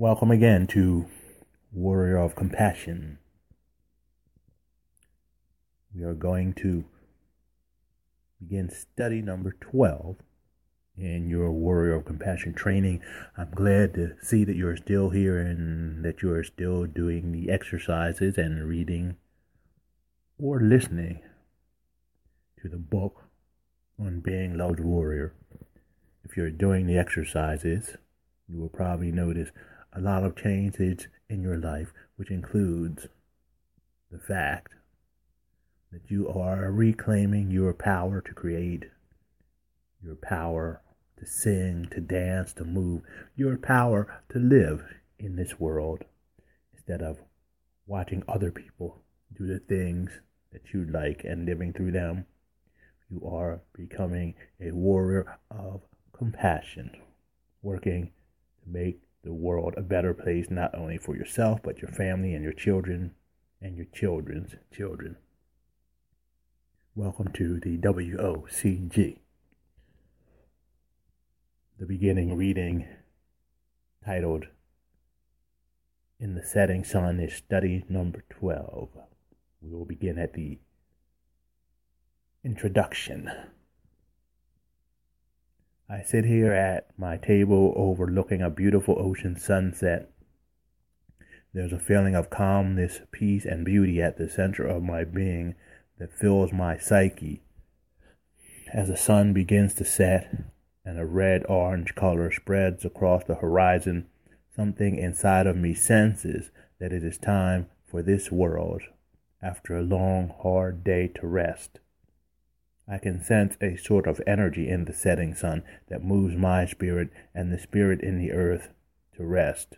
Welcome again to Warrior of Compassion. We are going to begin study number 12 in your Warrior of Compassion training. I'm glad to see that you're still here and that you are still doing the exercises and reading or listening to the book on being loved warrior. If you're doing the exercises, you will probably notice a lot of changes in your life, which includes the fact that you are reclaiming your power to create, your power to sing, to dance, to move, your power to live in this world instead of watching other people do the things that you like and living through them. You are becoming a warrior of compassion, working to make the world a better place, not only for yourself, but your family and your children and your children's children. Welcome to the WOCG. The beginning reading titled In the Setting Sun is study number 12. We will begin at the introduction. I sit here at my table overlooking a beautiful ocean sunset. There's a feeling of calmness, peace, and beauty at the center of my being that fills my psyche. As the sun begins to set and a red orange color spreads across the horizon, something inside of me senses that it is time for this world, after a long, hard day, to rest. I can sense a sort of energy in the setting sun that moves my spirit and the spirit in the earth to rest.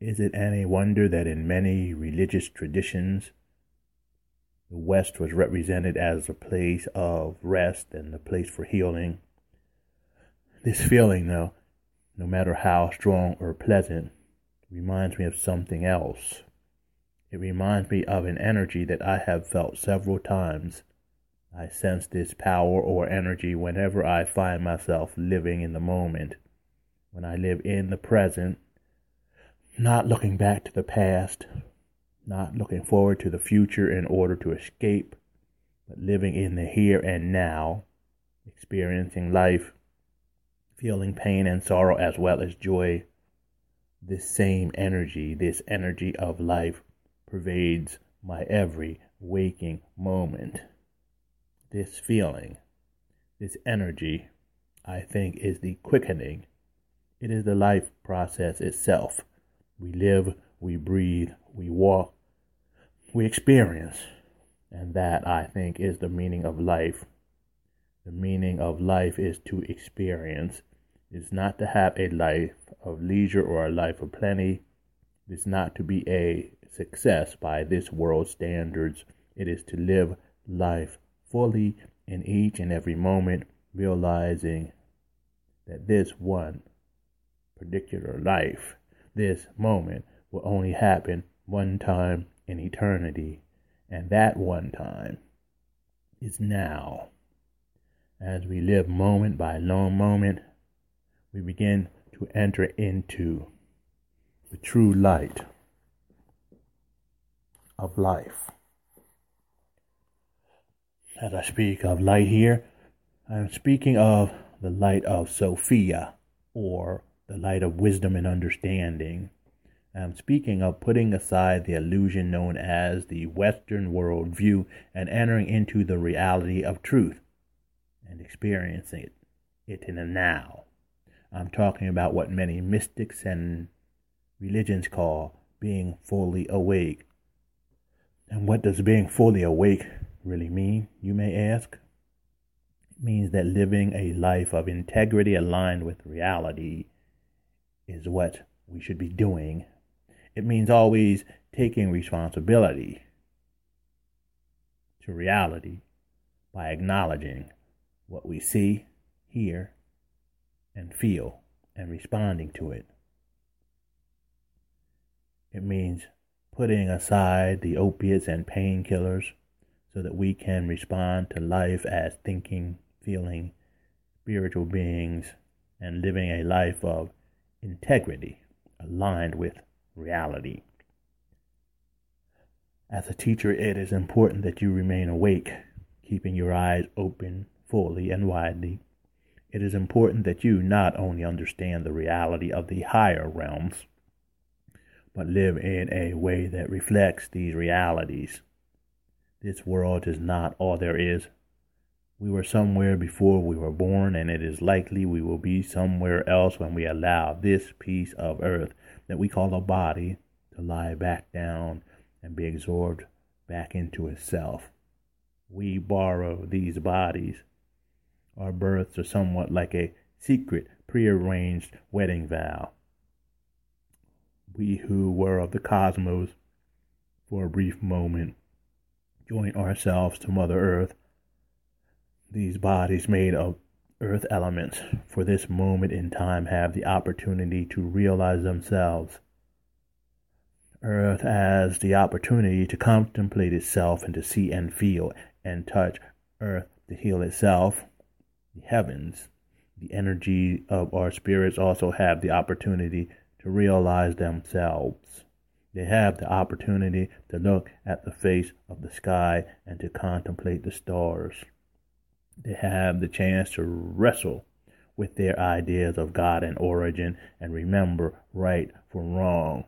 Is it any wonder that in many religious traditions, the West was represented as a place of rest and a place for healing? This feeling, though, no matter how strong or pleasant, reminds me of something else. It reminds me of an energy that I have felt several times I sense this power or energy whenever I find myself living in the moment. When I live in the present, not looking back to the past, not looking forward to the future in order to escape, but living in the here and now, experiencing life, feeling pain and sorrow as well as joy. This same energy, this energy of life, pervades my every waking moment this feeling, this energy, I think, is the quickening. It is the life process itself. We live, we breathe, we walk, we experience. And that, I think, is the meaning of life. The meaning of life is to experience. It's not to have a life of leisure or a life of plenty. It's not to be a success by this world's standards. It is to live life fully in each and every moment, realizing that this one particular life, this moment, will only happen one time in eternity, and that one time is now. As we live moment by moment, we begin to enter into the true light of life. As I speak of light here, I'm speaking of the light of Sophia, or the light of wisdom and understanding. I'm speaking of putting aside the illusion known as the Western world view and entering into the reality of truth and experiencing it, it in the now. I'm talking about what many mystics and religions call being fully awake. And what does being fully awake really mean, you may ask? It means that living a life of integrity aligned with reality is what we should be doing. It means always taking responsibility to reality by acknowledging what we see, hear, and feel and responding to it. It means putting aside the opiates and painkillers so that we can respond to life as thinking, feeling, spiritual beings, and living a life of integrity aligned with reality. As a teacher, it is important that you remain awake, keeping your eyes open fully and widely. It is important that you not only understand the reality of the higher realms, but live in a way that reflects these realities. This world is not all there is. We were somewhere before we were born, and it is likely we will be somewhere else when we allow this piece of earth that we call a body to lie back down and be absorbed back into itself. We borrow these bodies. Our births are somewhat like a secret, prearranged wedding vow. We who were of the cosmos for a brief moment join ourselves to Mother Earth. These bodies made of earth elements for this moment in time have the opportunity to realize themselves. Earth has the opportunity to contemplate itself and to see and feel and touch. Earth to heal itself. The heavens, the energy of our spirits also have the opportunity to realize themselves. They have the opportunity to look at the face of the sky and to contemplate the stars. They have the chance to wrestle with their ideas of God and origin and remember right from wrong.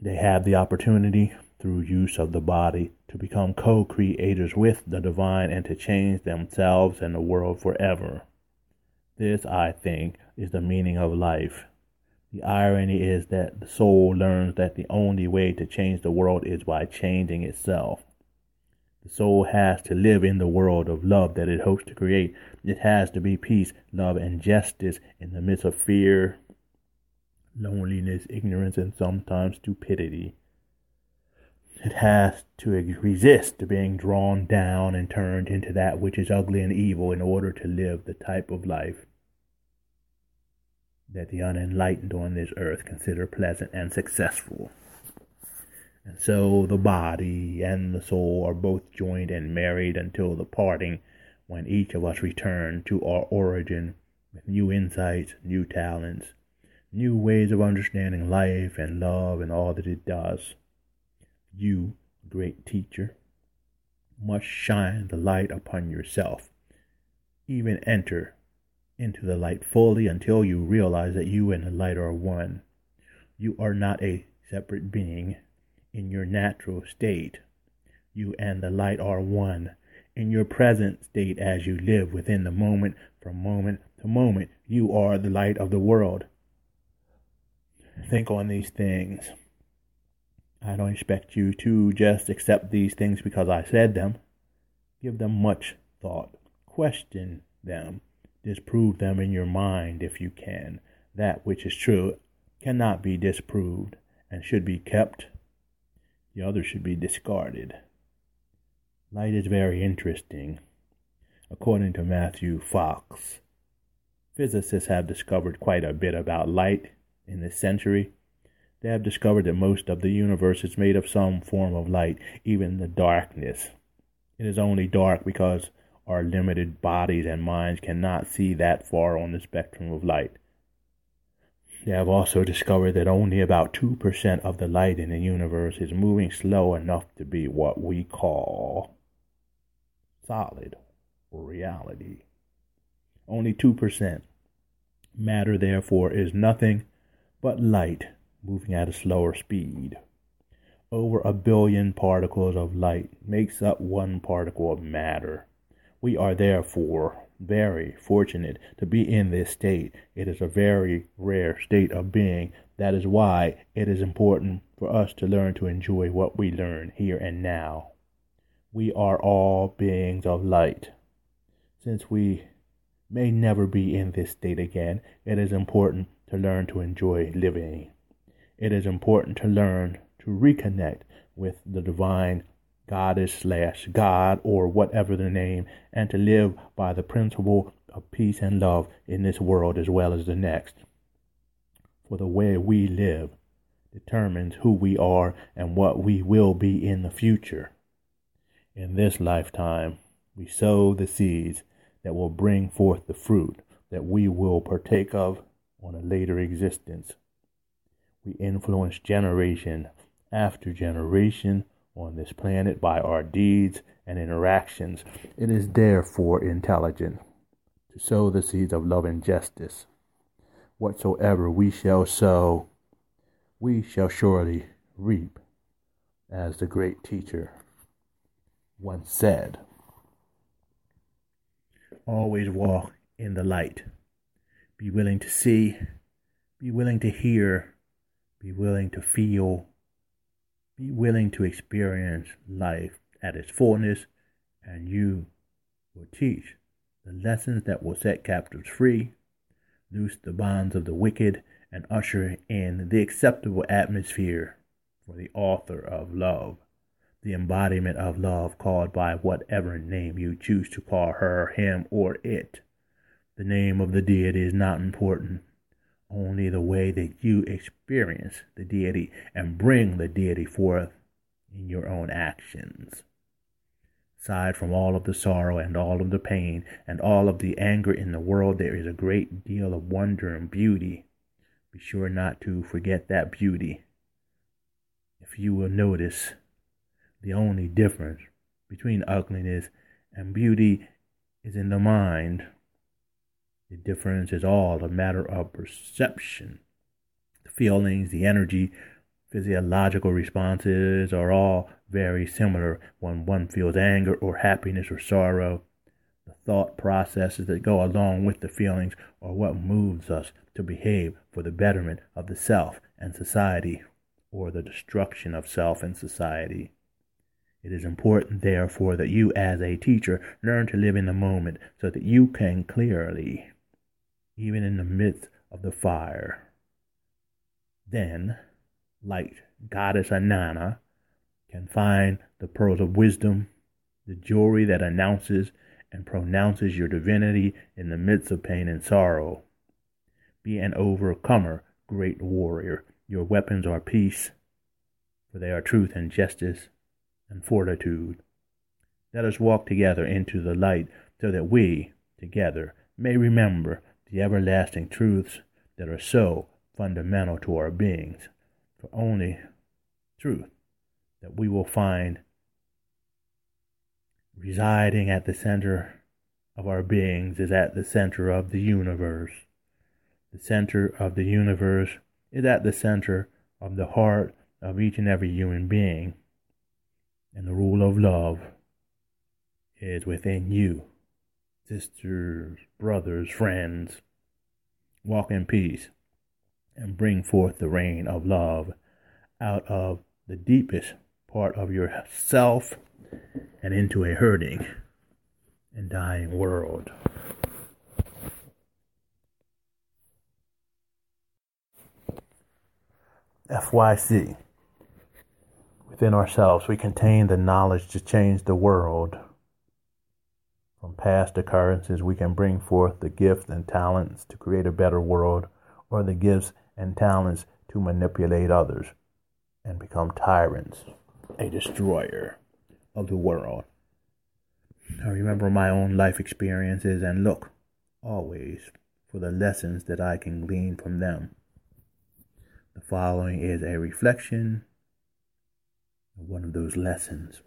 They have the opportunity, through use of the body, to become co creators with the divine and to change themselves and the world forever. This, I think, is the meaning of life. The irony is that the soul learns that the only way to change the world is by changing itself. The soul has to live in the world of love that it hopes to create. It has to be peace, love, and justice in the midst of fear, loneliness, ignorance, and sometimes stupidity. It has to resist being drawn down and turned into that which is ugly and evil in order to live the type of life that the unenlightened on this earth consider pleasant and successful. And so the body and the soul are both joined and married until the parting, when each of us return to our origin with new insights, new talents, new ways of understanding life and love and all that it does. You, great teacher, must shine the light upon yourself. Even enter into the light fully until you realize that you and the light are one. You are not a separate being in your natural state. You and the light are one. In your present state, as you live within the moment, from moment to moment, you are the light of the world. Think on these things. I don't expect you to just accept these things because I said them. Give them much thought. Question them disprove them in your mind if you can. That which is true cannot be disproved and should be kept. The other should be discarded. Light is very interesting. According to Matthew Fox, physicists have discovered quite a bit about light in this century. They have discovered that most of the universe is made of some form of light, even the darkness. It is only dark because our limited bodies and minds cannot see that far on the spectrum of light. They have also discovered that only about 2% of the light in the universe is moving slow enough to be what we call solid reality. Only 2%. Matter, therefore, is nothing but light moving at a slower speed. Over a billion particles of light makes up one particle of matter. We are therefore very fortunate to be in this state. It is a very rare state of being. That is why it is important for us to learn to enjoy what we learn here and now. We are all beings of light. Since we may never be in this state again, it is important to learn to enjoy living. It is important to learn to reconnect with the divine goddess slash God or whatever the name, and to live by the principle of peace and love in this world as well as the next. For the way we live determines who we are and what we will be in the future. In this lifetime, we sow the seeds that will bring forth the fruit that we will partake of on a later existence. We influence generation after generation on this planet by our deeds and interactions. It is therefore intelligent to sow the seeds of love and justice. Whatsoever we shall sow, we shall surely reap, as the great teacher once said. Always walk in the light. Be willing to see, be willing to hear, be willing to feel, be willing to experience life at its fullness, and you will teach the lessons that will set captives free, loose the bonds of the wicked, and usher in the acceptable atmosphere for the author of love, the embodiment of love called by whatever name you choose to call her, him, or it. The name of the deity is not important, only the way that you experience the deity and bring the deity forth in your own actions. Aside from all of the sorrow and all of the pain and all of the anger in the world, there is a great deal of wonder and beauty. Be sure not to forget that beauty. If you will notice, the only difference between ugliness and beauty is in the mind. The difference is all a matter of perception. The feelings, the energy, physiological responses are all very similar when one feels anger or happiness or sorrow. The thought processes that go along with the feelings are what moves us to behave for the betterment of the self and society, or the destruction of self and society. It is important, therefore, that you, as a teacher, learn to live in the moment so that you can clearly, even in the midst of the fire. Then, like Goddess Inanna, can find the pearls of wisdom, the jewelry that announces and pronounces your divinity in the midst of pain and sorrow. Be an overcomer, great warrior. Your weapons are peace, for they are truth and justice and fortitude. Let us walk together into the light so that we, together, may remember the everlasting truths that are so fundamental to our beings. For only truth that we will find residing at the center of our beings is at the center of the universe. The center of the universe is at the center of the heart of each and every human being. And the rule of love is within you. Sisters, brothers, friends, walk in peace and bring forth the rain of love out of the deepest part of yourself and into a hurting and dying world. FYC. Within ourselves, we contain the knowledge to change the world. From past occurrences, we can bring forth the gifts and talents to create a better world, or the gifts and talents to manipulate others and become tyrants a destroyer of the world. I remember my own life experiences and look always for the lessons that I can glean from them. The following is a reflection of one of those lessons.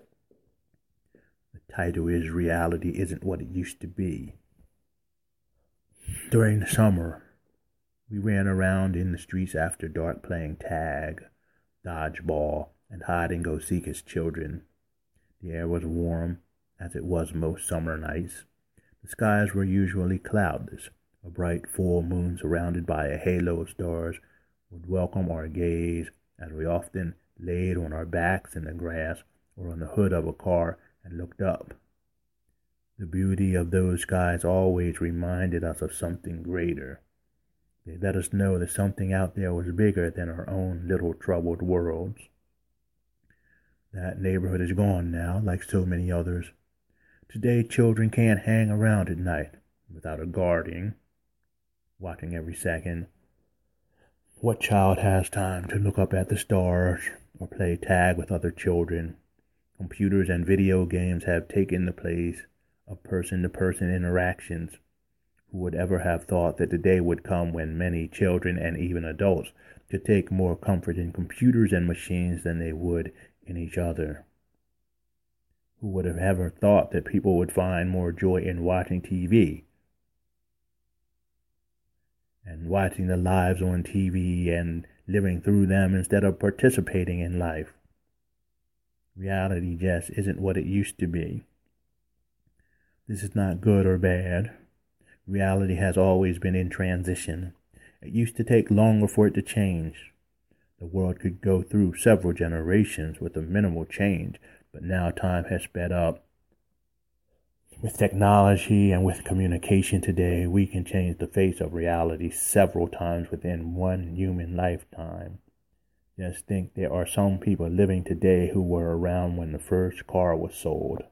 The title is Reality Isn't What It Used to Be. During the summer, we ran around in the streets after dark playing tag, dodgeball, and hide and go seek as children. The air was warm, as it was most summer nights. The skies were usually cloudless. A bright full moon surrounded by a halo of stars would welcome our gaze as we often laid on our backs in the grass or on the hood of a car and looked up. The beauty of those skies always reminded us of something greater. They let us know that something out there was bigger than our own little troubled worlds. That neighborhood is gone now, like so many others. Today, children can't hang around at night without a guardian watching every second. What child has time to look up at the stars or play tag with other children? Computers and video games have taken the place of person to person interactions. Who would ever have thought that the day would come when many children and even adults could take more comfort in computers and machines than they would in each other? Who would have ever thought that people would find more joy in watching TV and watching the lives on TV and living through them instead of participating in life? Reality just isn't what it used to be. This is not good or bad. Reality has always been in transition. It used to take longer for it to change. The world could go through several generations with a minimal change, but now time has sped up. With technology and with communication today, we can change the face of reality several times within one human lifetime. Just think there are some people living today who were around when the first car was sold.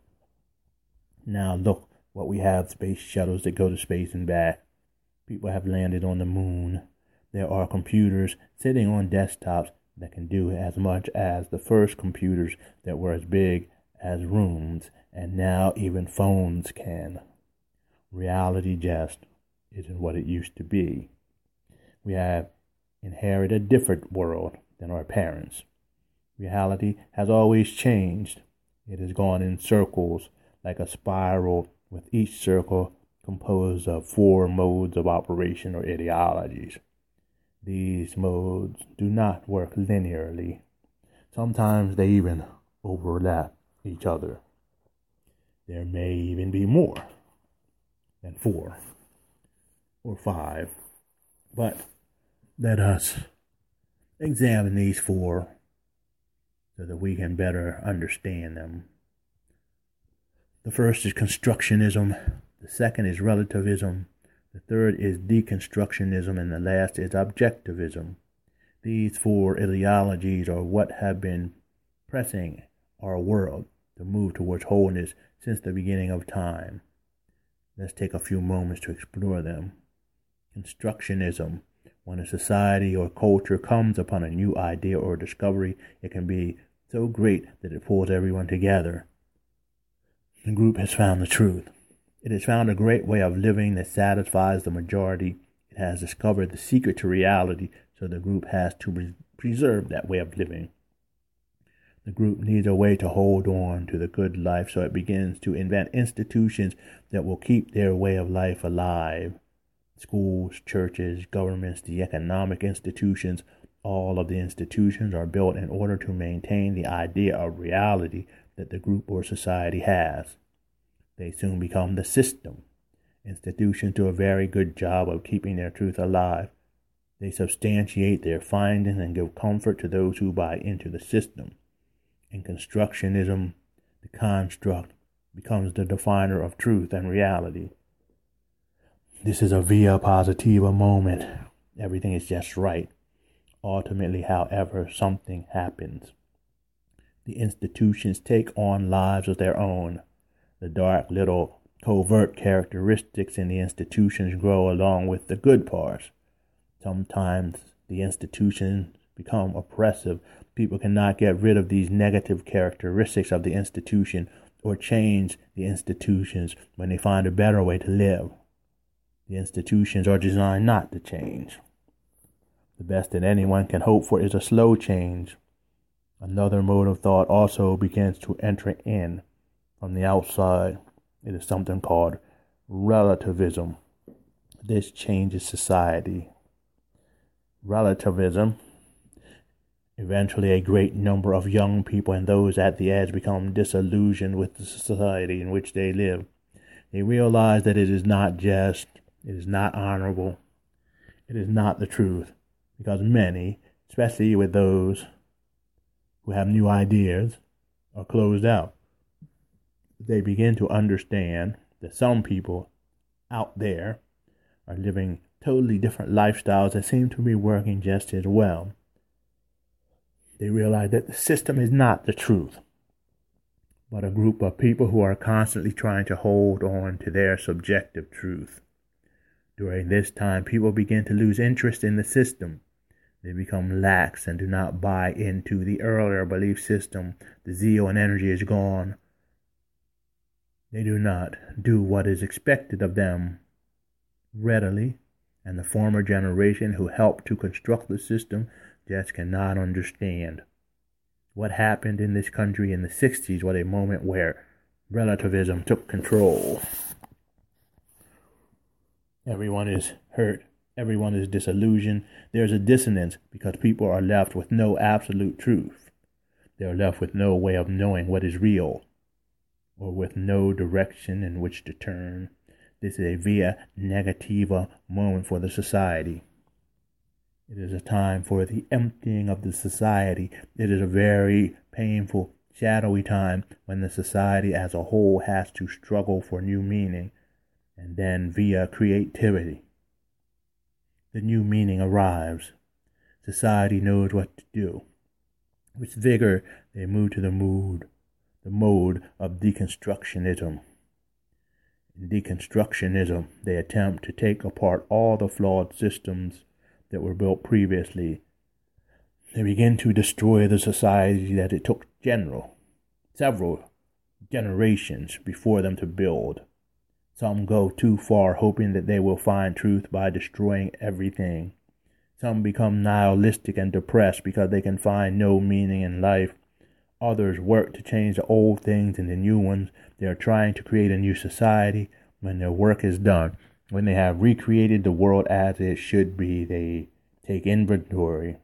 Now look what we have space shuttles that go to space and back. People have landed on the moon. There are computers sitting on desktops that can do as much as the first computers that were as big as rooms, and now even phones can. Reality just isn't what it used to be. We have inherited a different world than our parents. Reality has always changed. It has gone in circles like a spiral, with each circle composed of four modes of operation or ideologies. These modes do not work linearly. Sometimes they even overlap each other. There may even be more than four or five, but let us examine these four so that we can better understand them. The first is constructionism, the second is relativism, the third is deconstructionism, and the last is objectivism. These four ideologies are what have been pressing our world to move towards wholeness since the beginning of time. Let's take a few moments to explore them. Constructionism when a society or culture comes upon a new idea or discovery, it can be so great that it pulls everyone together. The group has found the truth. It has found a great way of living that satisfies the majority. It has discovered the secret to reality, so the group has to preserve that way of living. The group needs a way to hold on to the good life, so it begins to invent institutions that will keep their way of life alive schools, churches, governments, the economic institutions, all of the institutions are built in order to maintain the idea of reality that the group or society has. They soon become the system. Institutions do a very good job of keeping their truth alive. They substantiate their findings and give comfort to those who buy into the system. In constructionism, the construct becomes the definer of truth and reality. This is a via positiva moment. Everything is just right. Ultimately, however, something happens. The institutions take on lives of their own. The dark little covert characteristics in the institutions grow along with the good parts. Sometimes the institutions become oppressive. People cannot get rid of these negative characteristics of the institution or change the institutions when they find a better way to live. The institutions are designed not to change. The best that anyone can hope for is a slow change. Another mode of thought also begins to enter in from the outside. It is something called relativism. This changes society. Relativism. Eventually, a great number of young people and those at the edge become disillusioned with the society in which they live. They realize that it is not just it is not honorable. It is not the truth. Because many, especially with those who have new ideas, are closed out. They begin to understand that some people out there are living totally different lifestyles that seem to be working just as well. They realize that the system is not the truth, but a group of people who are constantly trying to hold on to their subjective truth. During this time, people begin to lose interest in the system. They become lax and do not buy into the earlier belief system. The zeal and energy is gone. They do not do what is expected of them. readily, and the former generation who helped to construct the system just cannot understand. What happened in this country in the 60s was a moment where relativism took control. Everyone is hurt. Everyone is disillusioned. There's a dissonance because people are left with no absolute truth. They are left with no way of knowing what is real, or with no direction in which to turn. This is a via negativa moment for the society. It is a time for the emptying of the society. It is a very painful, shadowy time when the society as a whole has to struggle for new meaning and then via creativa. The new meaning arrives. Society knows what to do. With vigor, they move to the mood, the mode of deconstructionism. In deconstructionism, they attempt to take apart all the flawed systems that were built previously. They begin to destroy the society that it took general, several generations before them to build. Some go too far, hoping that they will find truth by destroying everything. Some become nihilistic and depressed because they can find no meaning in life. Others work to change the old things into new ones. They are trying to create a new society. When their work is done, when they have recreated the world as it should be, they take inventory.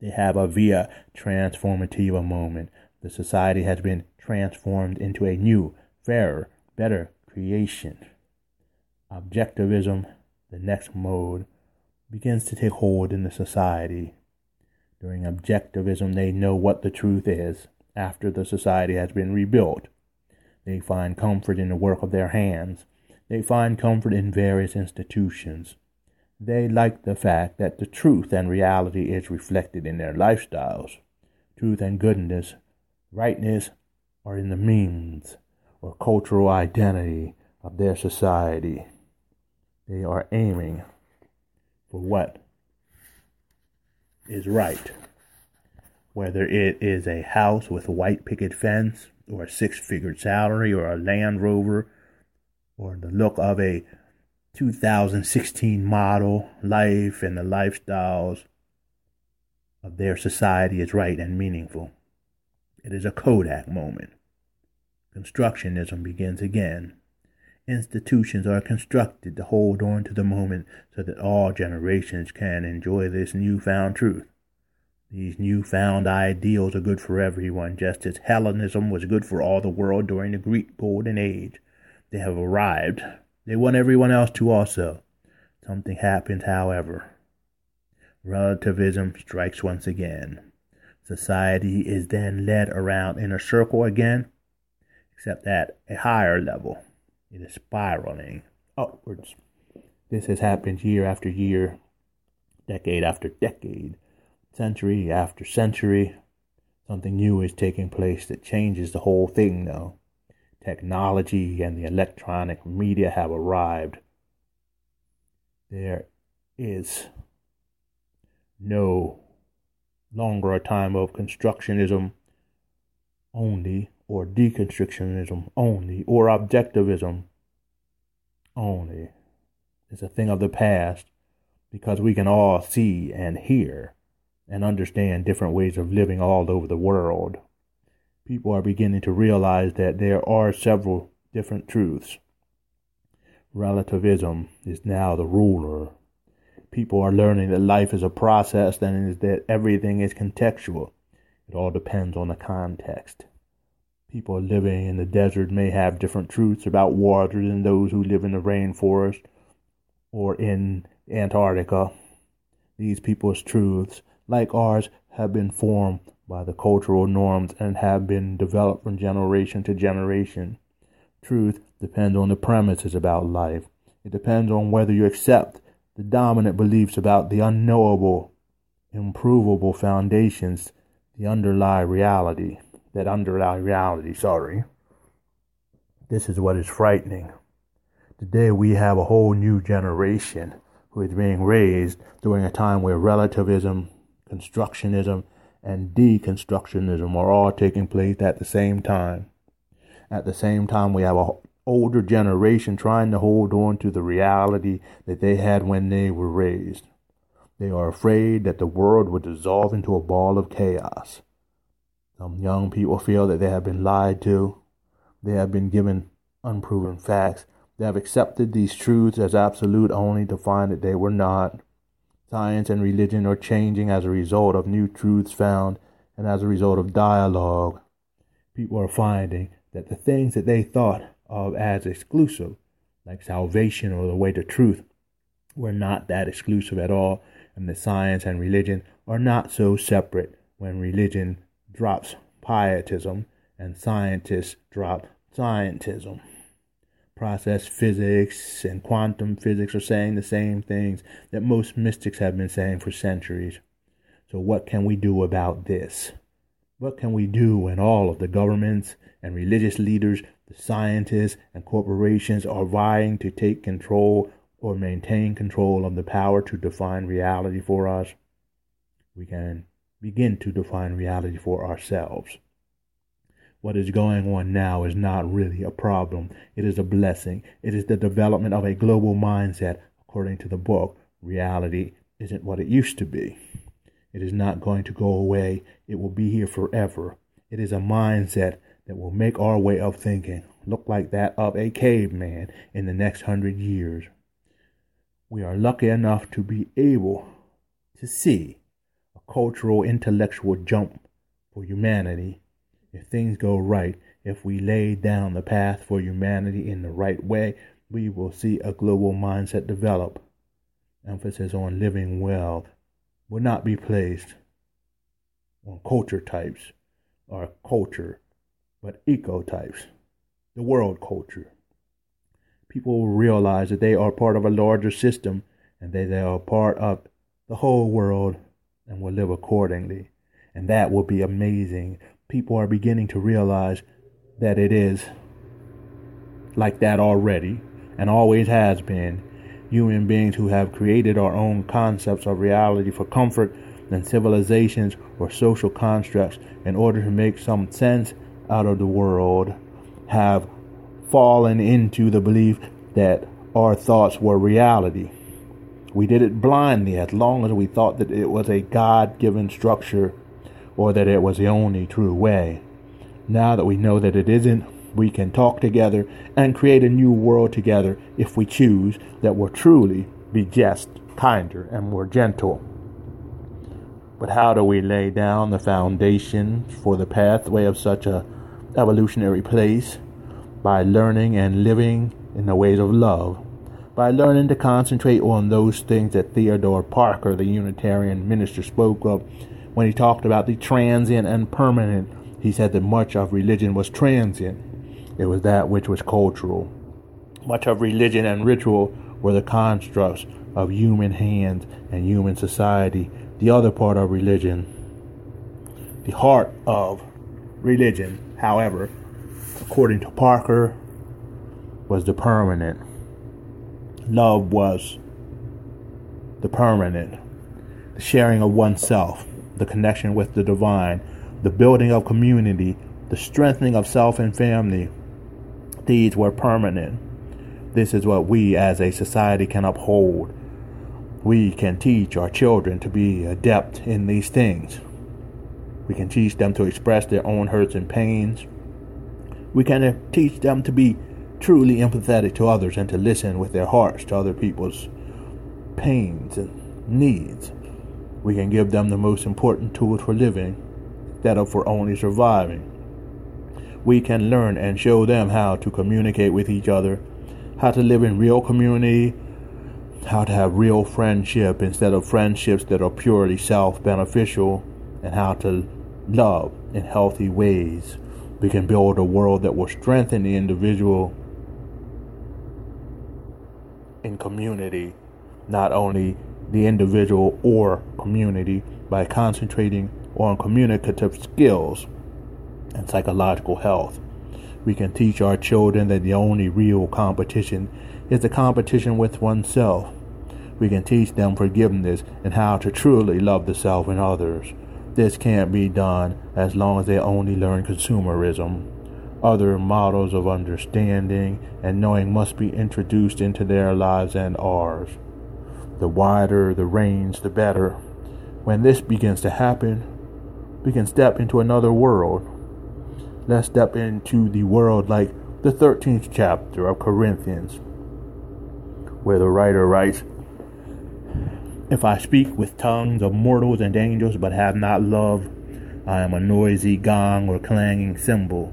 They have a via transformativa moment. The society has been transformed into a new, fairer, better creation. Objectivism, the next mode, begins to take hold in the society. During objectivism, they know what the truth is after the society has been rebuilt. They find comfort in the work of their hands. They find comfort in various institutions. They like the fact that the truth and reality is reflected in their lifestyles. Truth and goodness, rightness are in the means or cultural identity of their society. They are aiming for what is right. Whether it is a house with a white picket fence, or a six figure salary, or a Land Rover, or the look of a 2016 model life and the lifestyles of their society is right and meaningful. It is a Kodak moment. Constructionism begins again. Institutions are constructed to hold on to the moment so that all generations can enjoy this newfound truth. These newfound ideals are good for everyone, just as Hellenism was good for all the world during the Greek Golden Age. They have arrived. They want everyone else to also. Something happens, however. Relativism strikes once again. Society is then led around in a circle again, except at a higher level. It is spiraling upwards. This has happened year after year, decade after decade, century after century. Something new is taking place that changes the whole thing now. Technology and the electronic media have arrived. There is no longer a time of constructionism only or deconstructionism only or objectivism only. It's a thing of the past because we can all see and hear and understand different ways of living all over the world. People are beginning to realize that there are several different truths. Relativism is now the ruler. People are learning that life is a process and that everything is contextual. It all depends on the context. People living in the desert may have different truths about water than those who live in the rainforest or in Antarctica. These people's truths, like ours, have been formed by the cultural norms and have been developed from generation to generation. Truth depends on the premises about life. It depends on whether you accept the dominant beliefs about the unknowable, improvable foundations, the underlie reality that underlie reality, sorry. This is what is frightening. Today we have a whole new generation who is being raised during a time where relativism, constructionism, and deconstructionism are all taking place at the same time. At the same time, we have an older generation trying to hold on to the reality that they had when they were raised. They are afraid that the world would dissolve into a ball of chaos. Some young people feel that they have been lied to. They have been given unproven facts. They have accepted these truths as absolute only to find that they were not. Science and religion are changing as a result of new truths found and as a result of dialogue. People are finding that the things that they thought of as exclusive, like salvation or the way to truth, were not that exclusive at all, and the science and religion are not so separate when religion drops pietism and scientists drop scientism. Process physics and quantum physics are saying the same things that most mystics have been saying for centuries. So, what can we do about this? What can we do when all of the governments and religious leaders, the scientists and corporations are vying to take control or maintain control of the power to define reality for us? We can begin to define reality for ourselves. What is going on now is not really a problem. It is a blessing. It is the development of a global mindset. According to the book, reality isn't what it used to be. It is not going to go away. It will be here forever. It is a mindset that will make our way of thinking look like that of a caveman in the next hundred years. We are lucky enough to be able to see cultural intellectual jump for humanity if things go right, if we lay down the path for humanity in the right way, we will see a global mindset develop. Emphasis on living well will not be placed on culture types or culture, but eco types, the world culture. People will realize that they are part of a larger system and that they are part of the whole world and will live accordingly. And that will be amazing people are beginning to realize that it is like that already and always has been. Human beings who have created our own concepts of reality for comfort and civilizations or social constructs in order to make some sense out of the world have fallen into the belief that our thoughts were reality. We did it blindly as long as we thought that it was a God given structure or that it was the only true way. Now that we know that it isn't, we can talk together and create a new world together if we choose that will truly be just, kinder, and more gentle. But how do we lay down the foundation for the pathway of such a evolutionary place? By learning and living in the ways of love. By learning to concentrate on those things that Theodore Parker, the Unitarian minister, spoke of when he talked about the transient and permanent, he said that much of religion was transient. It was that which was cultural. Much of religion and ritual were the constructs of human hands and human society. The other part of religion, the heart of religion, however, according to Parker, was the permanent. Love was the permanent, the sharing of oneself, the connection with the divine, the building of community, the strengthening of self and family. These were permanent. This is what we as a society can uphold. We can teach our children to be adept in these things. We can teach them to express their own hurts and pains. We can teach them to be truly empathetic to others and to listen with their hearts to other people's pains and needs. We can give them the most important tools for living that are for only surviving. We can learn and show them how to communicate with each other, how to live in real community, how to have real friendship instead of friendships that are purely self beneficial, and how to love in healthy ways. We can build a world that will strengthen the individual in community, not only the individual or community by concentrating on communicative skills and psychological health. We can teach our children that the only real competition is the competition with oneself. We can teach them forgiveness and how to truly love the self and others. This can't be done as long as they only learn consumerism. Other models of understanding and knowing must be introduced into their lives and ours. The wider the range, the better. When this begins to happen, we can step into another world. Let's step into the world like the 13th chapter of Corinthians, where the writer writes, If I speak with tongues of mortals and angels but have not love, I am a noisy gong or clanging cymbal.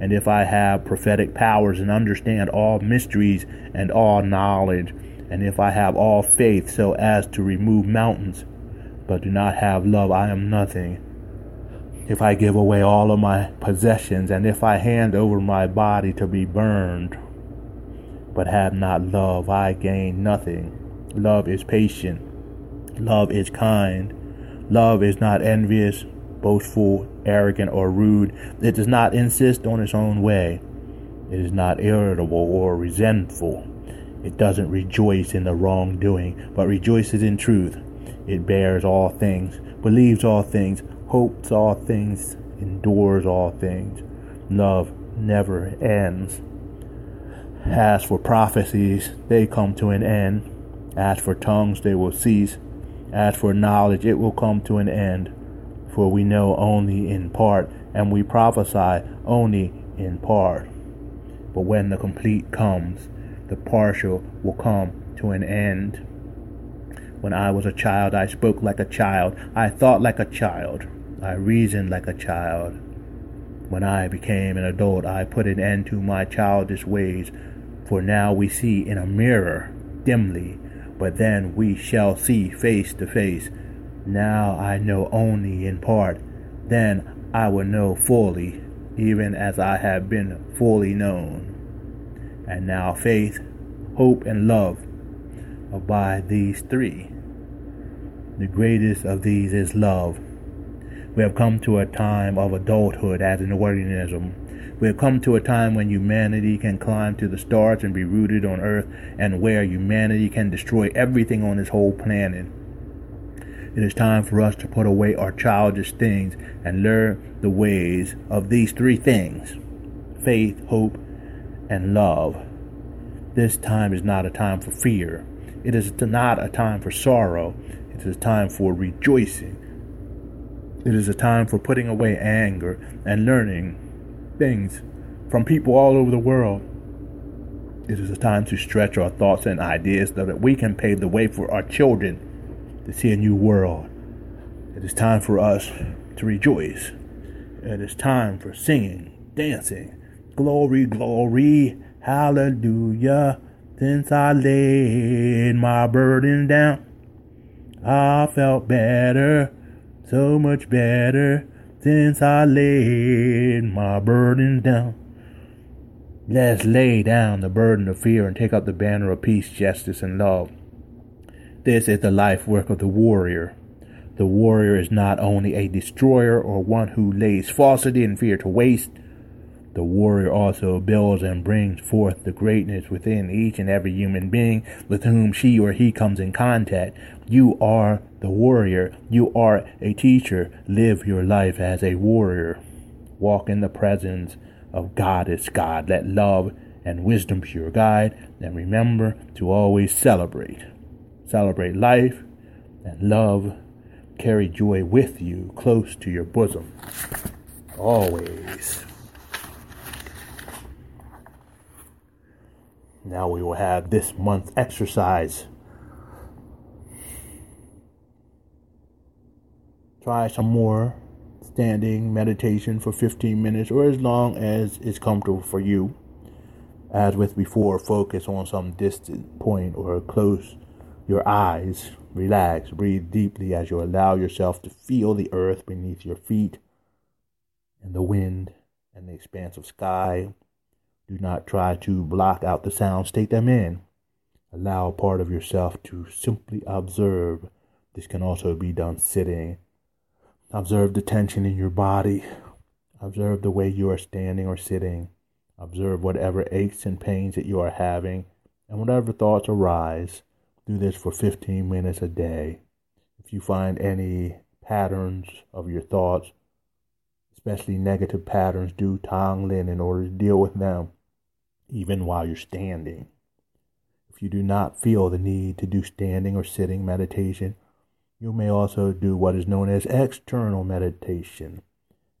And if I have prophetic powers and understand all mysteries and all knowledge, and if I have all faith so as to remove mountains, but do not have love, I am nothing. If I give away all of my possessions, and if I hand over my body to be burned, but have not love, I gain nothing. Love is patient. Love is kind. Love is not envious, boastful, arrogant, or rude. It does not insist on its own way. It is not irritable or resentful. It doesn't rejoice in the wrongdoing, but rejoices in truth. It bears all things, believes all things, hopes all things, endures all things. Love never ends. As for prophecies, they come to an end. As for tongues, they will cease. As for knowledge, it will come to an end. For we know only in part, and we prophesy only in part. But when the complete comes, the partial will come to an end. When I was a child, I spoke like a child. I thought like a child. I reasoned like a child. When I became an adult, I put an end to my childish ways. For now we see in a mirror, dimly, but then we shall see face to face. Now I know only in part. Then I will know fully, even as I have been fully known. And now faith, hope, and love abide by these three. The greatest of these is love. We have come to a time of adulthood as an organism. We have come to a time when humanity can climb to the stars and be rooted on earth, and where humanity can destroy everything on this whole planet. It is time for us to put away our childish things and learn the ways of these three things faith, hope, and love. This time is not a time for fear. It is not a time for sorrow. It is a time for rejoicing. It is a time for putting away anger and learning things from people all over the world. It is a time to stretch our thoughts and ideas so that we can pave the way for our children to see a new world. It is time for us to rejoice. It is time for singing, dancing. Glory, glory, hallelujah. Since I laid my burden down, I felt better so much better since I laid my burden down. Let's lay down the burden of fear and take up the banner of peace, justice, and love. This is the life work of the warrior. The warrior is not only a destroyer or one who lays falsity and fear to waste, the warrior also builds and brings forth the greatness within each and every human being with whom she or he comes in contact. You are the warrior. You are a teacher. Live your life as a warrior. Walk in the presence of God God. Let love and wisdom be your guide. And remember to always celebrate. Celebrate life and love. Carry joy with you close to your bosom. Always. Now we will have this month's exercise. Try some more standing meditation for 15 minutes or as long as is comfortable for you. As with before, focus on some distant point or close your eyes. Relax, breathe deeply as you allow yourself to feel the earth beneath your feet and the wind and the expanse of sky do not try to block out the sounds, take them in. Allow part of yourself to simply observe. This can also be done sitting. Observe the tension in your body. Observe the way you are standing or sitting. Observe whatever aches and pains that you are having and whatever thoughts arise. Do this for 15 minutes a day. If you find any patterns of your thoughts, especially negative patterns, do Tonglen in order to deal with them, even while you're standing. If you do not feel the need to do standing or sitting meditation, you may also do what is known as external meditation.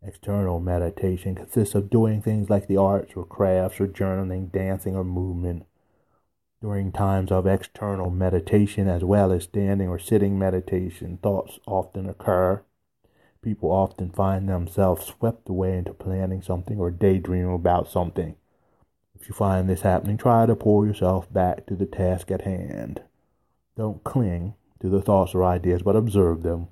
External meditation consists of doing things like the arts or crafts or journaling, dancing, or movement. During times of external meditation, as well as standing or sitting meditation, thoughts often occur. People often find themselves swept away into planning something or daydreaming about something. If you find this happening, try to pull yourself back to the task at hand. Don't cling to the thoughts or ideas, but observe them.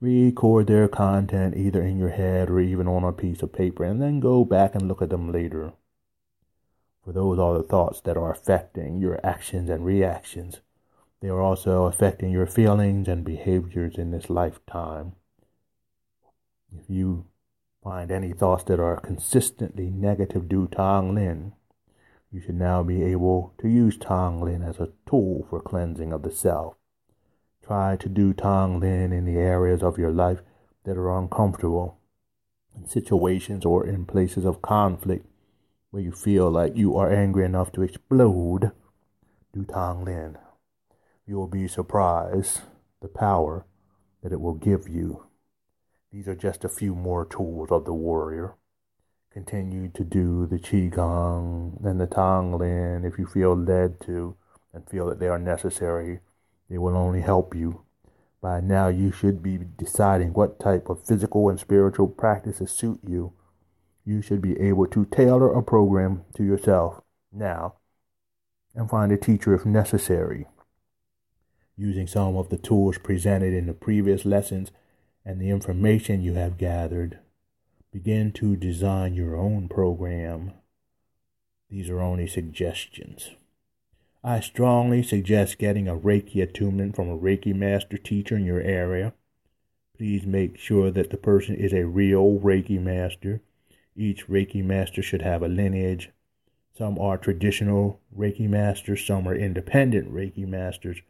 Record their content either in your head or even on a piece of paper, and then go back and look at them later. For those are the thoughts that are affecting your actions and reactions. They are also affecting your feelings and behaviors in this lifetime. If you find any thoughts that are consistently negative, do Tonglen. You should now be able to use Tonglen as a tool for cleansing of the self. Try to do Tonglen in the areas of your life that are uncomfortable, in situations or in places of conflict where you feel like you are angry enough to explode. Do Tonglen. You will be surprised the power that it will give you. These are just a few more tools of the warrior. Continue to do the Qigong and the Tonglen if you feel led to and feel that they are necessary they will only help you. By now, you should be deciding what type of physical and spiritual practices suit you. You should be able to tailor a program to yourself now and find a teacher if necessary. Using some of the tools presented in the previous lessons and the information you have gathered, begin to design your own program. These are only suggestions. I strongly suggest getting a Reiki attunement from a Reiki master teacher in your area. Please make sure that the person is a real Reiki master. Each Reiki master should have a lineage. Some are traditional Reiki masters, some are independent Reiki masters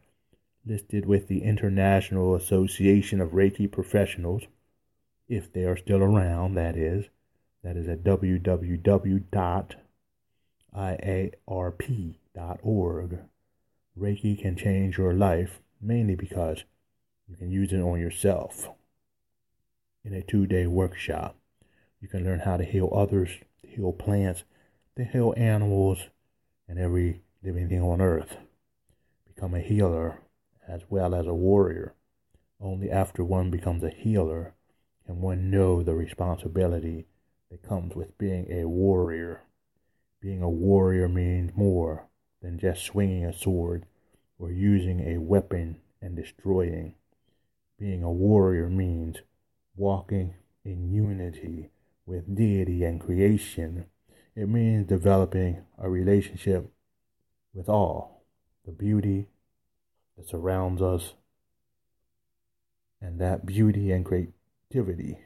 listed with the International Association of Reiki Professionals, if they are still around, that is. That is at www.iarp.com org. Reiki can change your life mainly because you can use it on yourself. In a two day workshop, you can learn how to heal others, to heal plants, to heal animals, and every living thing on earth. Become a healer as well as a warrior. Only after one becomes a healer can one know the responsibility that comes with being a warrior. Being a warrior means more than just swinging a sword or using a weapon and destroying. Being a warrior means walking in unity with deity and creation. It means developing a relationship with all, the beauty that surrounds us, and that beauty and creativity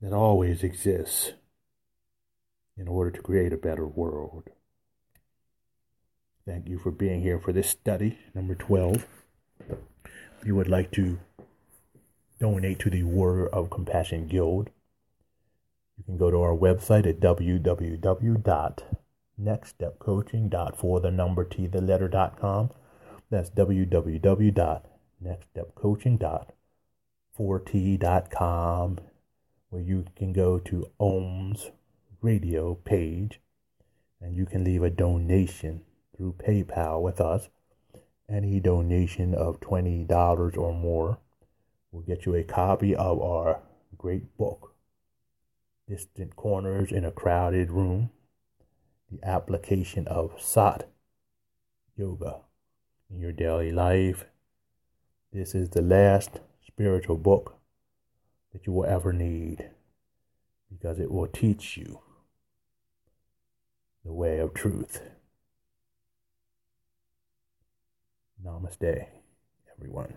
that always exists in order to create a better world. Thank you for being here for this study, number 12. If you would like to donate to the Warrior of Compassion Guild, you can go to our website at www.nextstepcoaching.for the number t the letter.com. That's www.nextstepcoaching.4t.com, where you can go to Om's radio page and you can leave a donation through PayPal with us. Any donation of $20 or more will get you a copy of our great book, Distant Corners in a Crowded Room The Application of Sat Yoga in Your Daily Life. This is the last spiritual book that you will ever need because it will teach you the way of truth. Namaste, everyone.